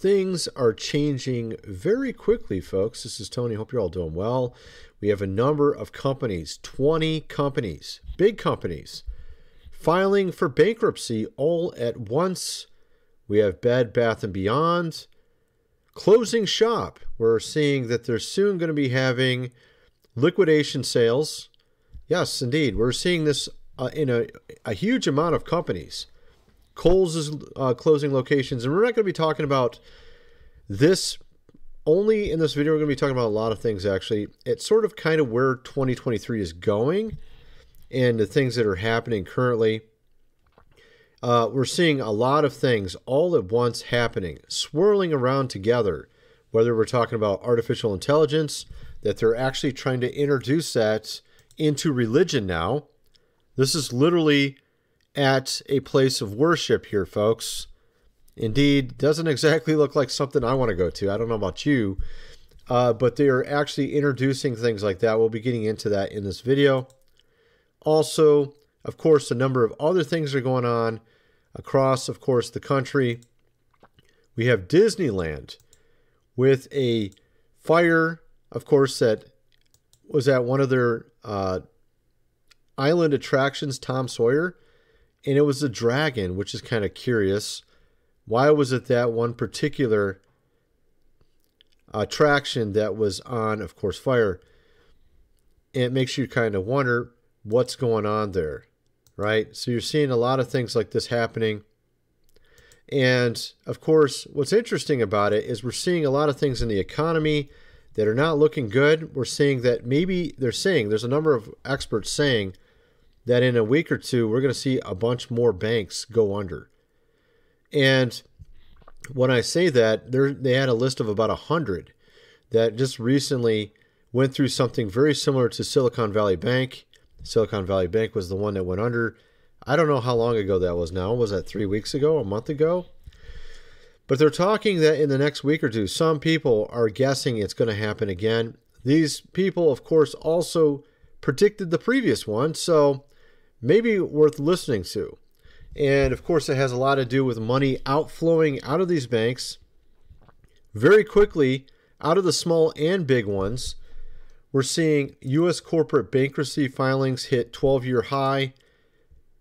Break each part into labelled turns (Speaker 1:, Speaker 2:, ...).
Speaker 1: things are changing very quickly, folks. This is Tony. Hope you're all doing well. We have a number of companies, 20 companies, big companies, filing for bankruptcy all at once. We have Bed Bath and Beyond closing shop. We're seeing that they're soon going to be having liquidation sales. Yes, indeed. We're seeing this uh, in a, a huge amount of companies. Kohl's is uh, closing locations, and we're not going to be talking about this only in this video. We're going to be talking about a lot of things actually. It's sort of kind of where 2023 is going and the things that are happening currently. Uh, we're seeing a lot of things all at once happening, swirling around together. Whether we're talking about artificial intelligence, that they're actually trying to introduce that into religion now. This is literally at a place of worship here, folks. Indeed, doesn't exactly look like something I want to go to. I don't know about you, uh, but they are actually introducing things like that. We'll be getting into that in this video. Also, of course, a number of other things are going on across, of course, the country. We have Disneyland with a fire, of course, that was at one of their uh, island attractions, Tom Sawyer, and it was a dragon, which is kind of curious. Why was it that one particular attraction that was on, of course, fire? it makes you kind of wonder what's going on there, right? So you're seeing a lot of things like this happening. And of course, what's interesting about it is we're seeing a lot of things in the economy that are not looking good. We're seeing that maybe they're saying, there's a number of experts saying that in a week or two, we're going to see a bunch more banks go under. And when I say that, they had a list of about 100 that just recently went through something very similar to Silicon Valley Bank. Silicon Valley Bank was the one that went under. I don't know how long ago that was now. Was that three weeks ago, a month ago? But they're talking that in the next week or two, some people are guessing it's going to happen again. These people, of course, also predicted the previous one, so maybe worth listening to. And of course, it has a lot to do with money outflowing out of these banks very quickly out of the small and big ones. We're seeing U.S. corporate bankruptcy filings hit 12 year high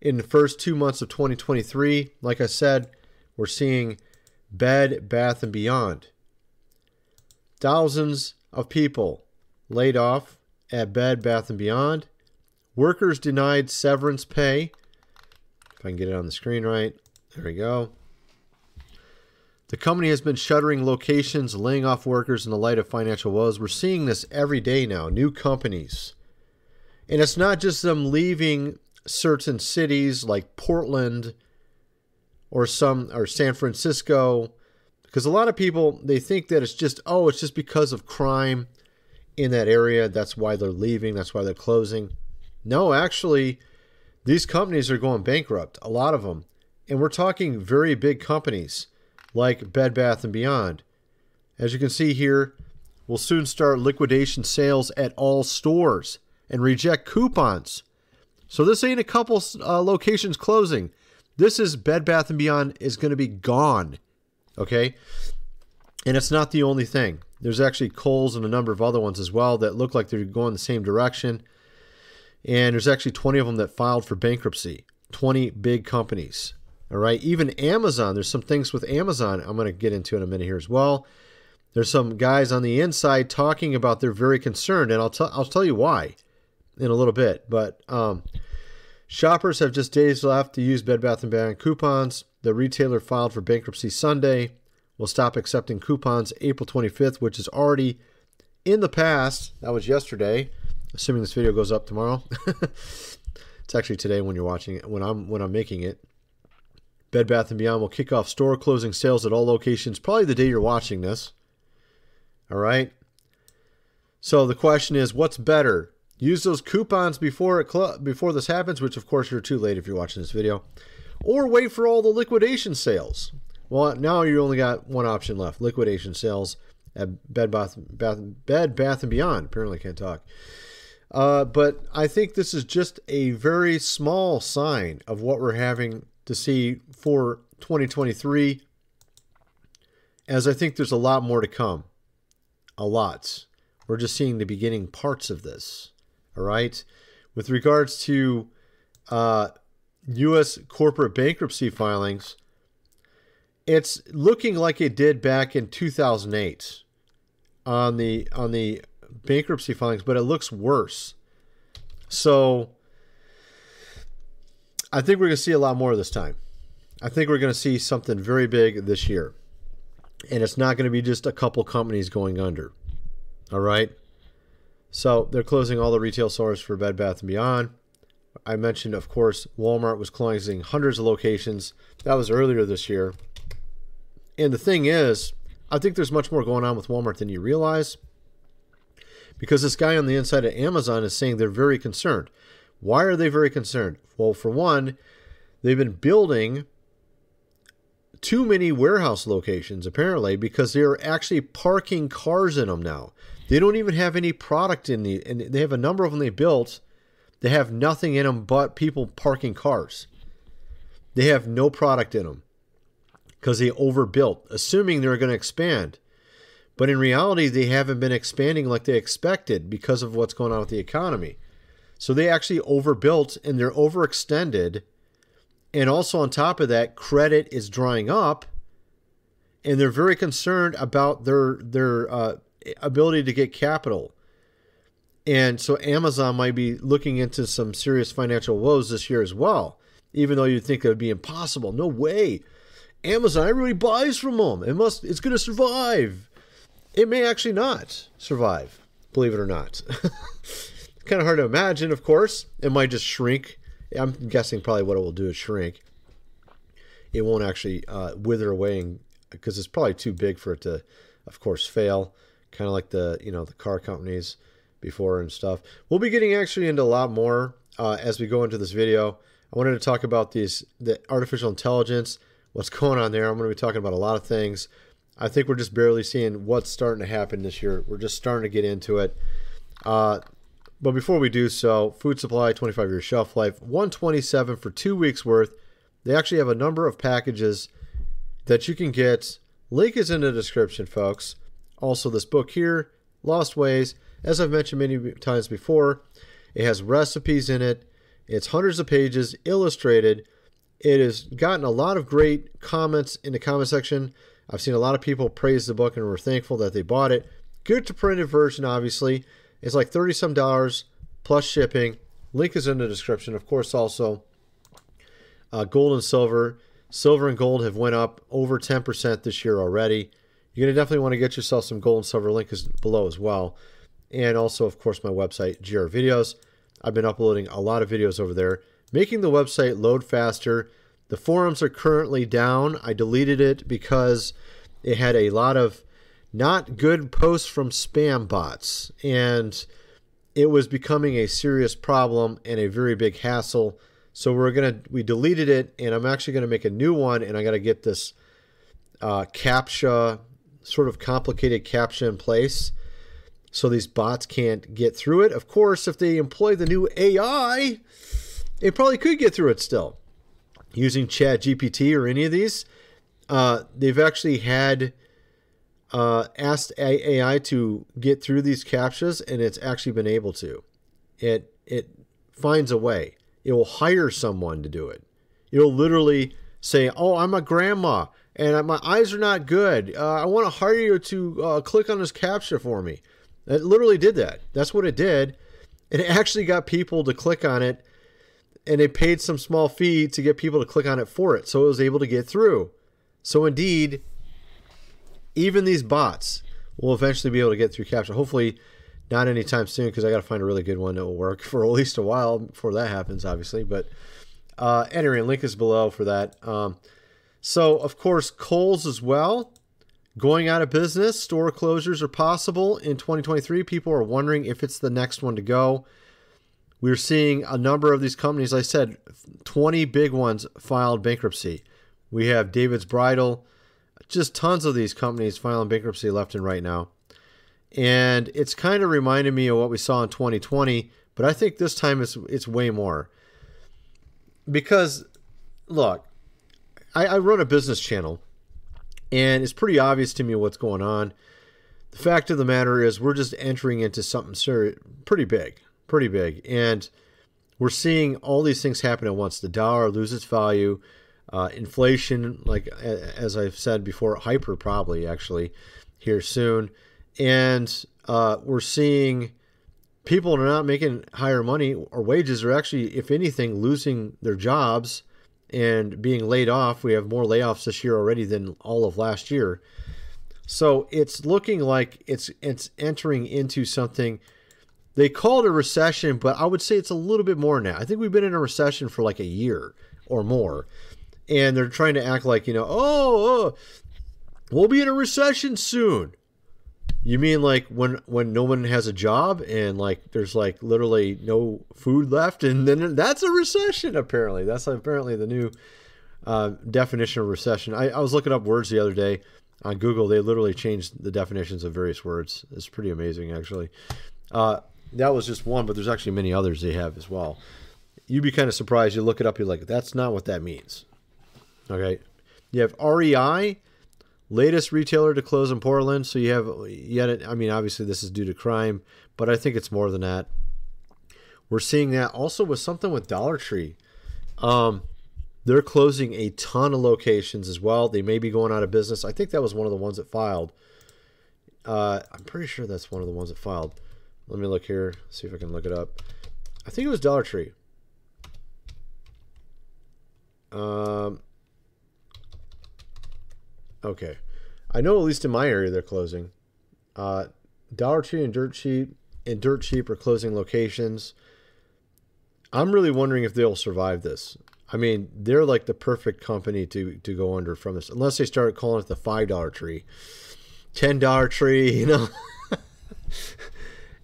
Speaker 1: in the first two months of 2023. Like I said, we're seeing Bed, Bath, and Beyond. Thousands of people laid off at Bed, Bath, and Beyond. Workers denied severance pay. If I can get it on the screen right. There we go. The company has been shuttering locations, laying off workers in the light of financial woes. We're seeing this every day now, new companies. And it's not just them leaving certain cities like Portland or some or San Francisco because a lot of people they think that it's just oh it's just because of crime in that area that's why they're leaving that's why they're closing no actually these companies are going bankrupt a lot of them and we're talking very big companies like Bed Bath and Beyond as you can see here we'll soon start liquidation sales at all stores and reject coupons so this ain't a couple uh, locations closing this is Bed Bath and Beyond is going to be gone. Okay? And it's not the only thing. There's actually Kohl's and a number of other ones as well that look like they're going the same direction. And there's actually 20 of them that filed for bankruptcy. 20 big companies. All right. Even Amazon, there's some things with Amazon I'm going to get into in a minute here as well. There's some guys on the inside talking about they're very concerned, and I'll tell I'll tell you why in a little bit. But um, Shoppers have just days left to use Bed Bath & Beyond coupons. The retailer filed for bankruptcy Sunday. Will stop accepting coupons April 25th, which is already in the past. That was yesterday, assuming this video goes up tomorrow. it's actually today when you're watching it, when I'm when I'm making it. Bed Bath & Beyond will kick off store closing sales at all locations probably the day you're watching this. All right? So the question is what's better? Use those coupons before it cl- before this happens, which of course you're too late if you're watching this video, or wait for all the liquidation sales. Well, now you only got one option left: liquidation sales at Bed Bath, Bath Bed Bath and Beyond. Apparently, can't talk. Uh, but I think this is just a very small sign of what we're having to see for 2023. as I think there's a lot more to come. A lot. We're just seeing the beginning parts of this. All right. With regards to uh, U.S. corporate bankruptcy filings, it's looking like it did back in 2008 on the on the bankruptcy filings, but it looks worse. So I think we're going to see a lot more this time. I think we're going to see something very big this year. And it's not going to be just a couple companies going under. All right? So they're closing all the retail stores for Bed Bath & Beyond. I mentioned, of course, Walmart was closing hundreds of locations. That was earlier this year. And the thing is, I think there's much more going on with Walmart than you realize because this guy on the inside of Amazon is saying they're very concerned. Why are they very concerned? Well, for one, they've been building too many warehouse locations apparently because they're actually parking cars in them now. They don't even have any product in the and they have a number of them they built. They have nothing in them but people parking cars. They have no product in them because they overbuilt, assuming they're going to expand. But in reality, they haven't been expanding like they expected because of what's going on with the economy. So they actually overbuilt and they're overextended. And also, on top of that, credit is drying up. And they're very concerned about their, their uh, ability to get capital. And so Amazon might be looking into some serious financial woes this year as well, even though you'd think it would be impossible. No way. Amazon, everybody buys from them. It must. It's going to survive. It may actually not survive. Believe it or not. kind of hard to imagine. Of course, it might just shrink. I'm guessing probably what it will do is shrink. It won't actually uh, wither away because it's probably too big for it to, of course, fail. Kind of like the you know the car companies before and stuff. We'll be getting actually into a lot more uh, as we go into this video. I wanted to talk about these the artificial intelligence what's going on there. I'm going to be talking about a lot of things. I think we're just barely seeing what's starting to happen this year. We're just starting to get into it. Uh, but before we do so, food supply, 25 year shelf life, 127 for two weeks worth. They actually have a number of packages that you can get. Link is in the description, folks. Also, this book here, Lost Ways, as I've mentioned many times before, it has recipes in it. It's hundreds of pages, illustrated. It has gotten a lot of great comments in the comment section. I've seen a lot of people praise the book and were thankful that they bought it. Good to printed version, obviously. It's like 30 some dollars plus shipping. Link is in the description. Of course, also uh, gold and silver. Silver and gold have went up over 10% this year already. You're going to definitely want to get yourself some gold and silver. Link is below as well. And also, of course, my website, GR Videos. I've been uploading a lot of videos over there making the website load faster. The forums are currently down. I deleted it because it had a lot of not good posts from spam bots, and it was becoming a serious problem and a very big hassle. So we're gonna we deleted it, and I'm actually gonna make a new one, and I got to get this uh, captcha, sort of complicated captcha in place, so these bots can't get through it. Of course, if they employ the new AI, it probably could get through it still using Chat GPT or any of these. Uh, they've actually had uh, asked AI to get through these captchas, and it's actually been able to. It it finds a way. It will hire someone to do it. It'll literally say, "Oh, I'm a grandma, and my eyes are not good. Uh, I want to hire you to uh, click on this captcha for me." It literally did that. That's what it did. It actually got people to click on it and they paid some small fee to get people to click on it for it, so it was able to get through. So indeed, even these bots will eventually be able to get through captcha. Hopefully, not anytime soon because I got to find a really good one that will work for at least a while before that happens, obviously. But uh, anyway, link is below for that. Um, so of course, Kohl's as well. Going out of business, store closures are possible in 2023. People are wondering if it's the next one to go. We're seeing a number of these companies. I said 20 big ones filed bankruptcy. We have David's Bridal, just tons of these companies filing bankruptcy left and right now. And it's kind of reminded me of what we saw in 2020, but I think this time it's it's way more. Because look, I, I run a business channel And it's pretty obvious to me what's going on. The fact of the matter is, we're just entering into something serious, pretty big, pretty big. And we're seeing all these things happen at once. The dollar loses value, uh, inflation, like as I've said before, hyper probably actually here soon. And uh, we're seeing people are not making higher money or wages are actually, if anything, losing their jobs and being laid off. We have more layoffs this year already than all of last year. So it's looking like it's it's entering into something they call it a recession, but I would say it's a little bit more now. I think we've been in a recession for like a year or more. And they're trying to act like, you know, oh, oh we'll be in a recession soon. You mean like when when no one has a job and like there's like literally no food left, and then that's a recession. Apparently, that's apparently the new uh, definition of recession. I, I was looking up words the other day on Google. They literally changed the definitions of various words. It's pretty amazing, actually. Uh, that was just one, but there's actually many others they have as well. You'd be kind of surprised. You look it up, you're like, that's not what that means. Okay, you have REI latest retailer to close in Portland. So you have yet. I mean, obviously this is due to crime, but I think it's more than that. We're seeing that also with something with Dollar Tree. Um, they're closing a ton of locations as well. They may be going out of business. I think that was one of the ones that filed. Uh, I'm pretty sure that's one of the ones that filed. Let me look here, see if I can look it up. I think it was Dollar Tree. Um, Okay. I know at least in my area they're closing. Uh, Dollar Tree and Dirt Cheap and Dirt Cheap are closing locations. I'm really wondering if they'll survive this. I mean, they're like the perfect company to to go under from this, unless they start calling it the five dollar tree, ten dollar tree. You know,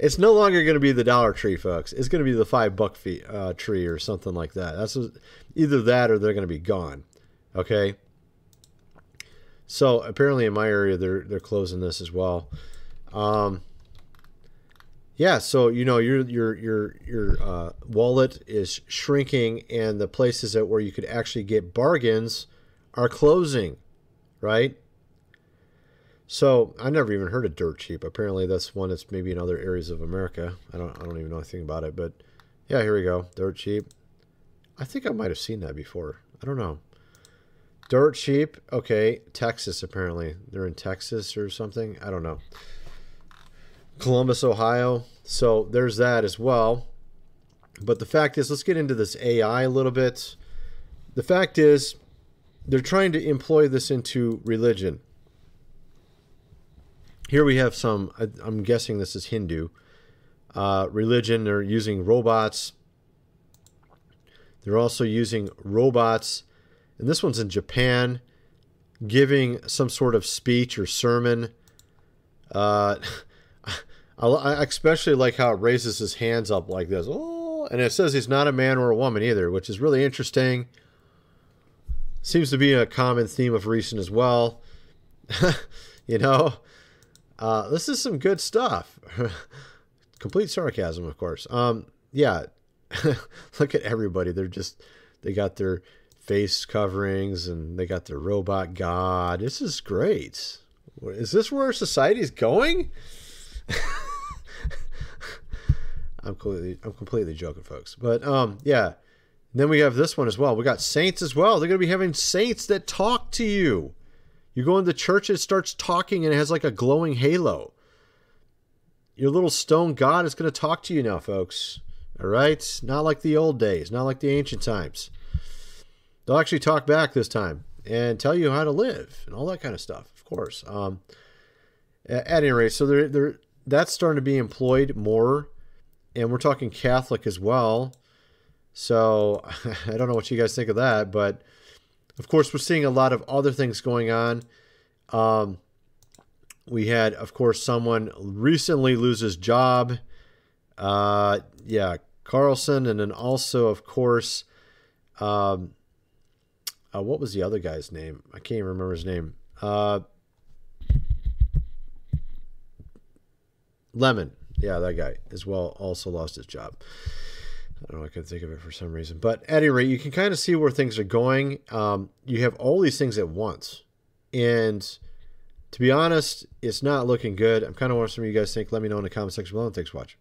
Speaker 1: it's no longer going to be the Dollar Tree, folks. It's going to be the five buck fee, uh, tree or something like that. That's either that or they're going to be gone. Okay, so apparently in my area they're they're closing this as well. Um, yeah, so you know your your your your uh, wallet is shrinking, and the places that where you could actually get bargains are closing, right? So I never even heard of Dirt Cheap. Apparently that's one that's maybe in other areas of America. I don't I don't even know anything about it, but yeah, here we go. Dirt Cheap. I think I might have seen that before. I don't know. Dirt cheap. Okay, Texas apparently. They're in Texas or something. I don't know. Columbus, Ohio. So there's that as well. But the fact is, let's get into this AI a little bit. The fact is, they're trying to employ this into religion. Here we have some, I'm guessing this is Hindu uh, religion. They're using robots. They're also using robots and this one's in Japan, giving some sort of speech or sermon. Uh, I especially like how it raises his hands up like this. Oh, and it says he's not a man or a woman either, which is really interesting. Seems to be a common theme of recent as well. you know, uh, this is some good stuff. Complete sarcasm, of course. Um, yeah, look at everybody. They're just they got their face coverings and they got their robot god. This is great. Is this where society is going? I'm completely I'm completely joking, folks. But um, yeah. then we have this one as well. We got saints as well. They're going to be having saints that talk to you. You go into church, and it starts talking, and it has like a glowing halo. Your little stone god is going to talk to you now, folks. All right, not like the old days, not like the ancient times. They'll actually talk back this time and tell you how to live and all that kind of stuff, of course. Um, at any rate, so they're, they're, that's starting to be employed more, and we're talking Catholic as well. So I don't know what you guys think of that, but of course, we're seeing a lot of other things going on. Um, we had, of course, someone recently lose his job. Uh, yeah, Carlson, and then also, of course, um, uh, what was the other guy's name? I can't even remember his name. Uh, Lemon. Yeah, that guy as well also lost his job. I don't know. I can think of it for some reason. But at any rate, you can kind of see where things are going. Um, you have all these things at once. And to be honest, it's not looking good. I'm kind of wondering what some of you guys think. Let me know in the comment section below. And thanks for watching.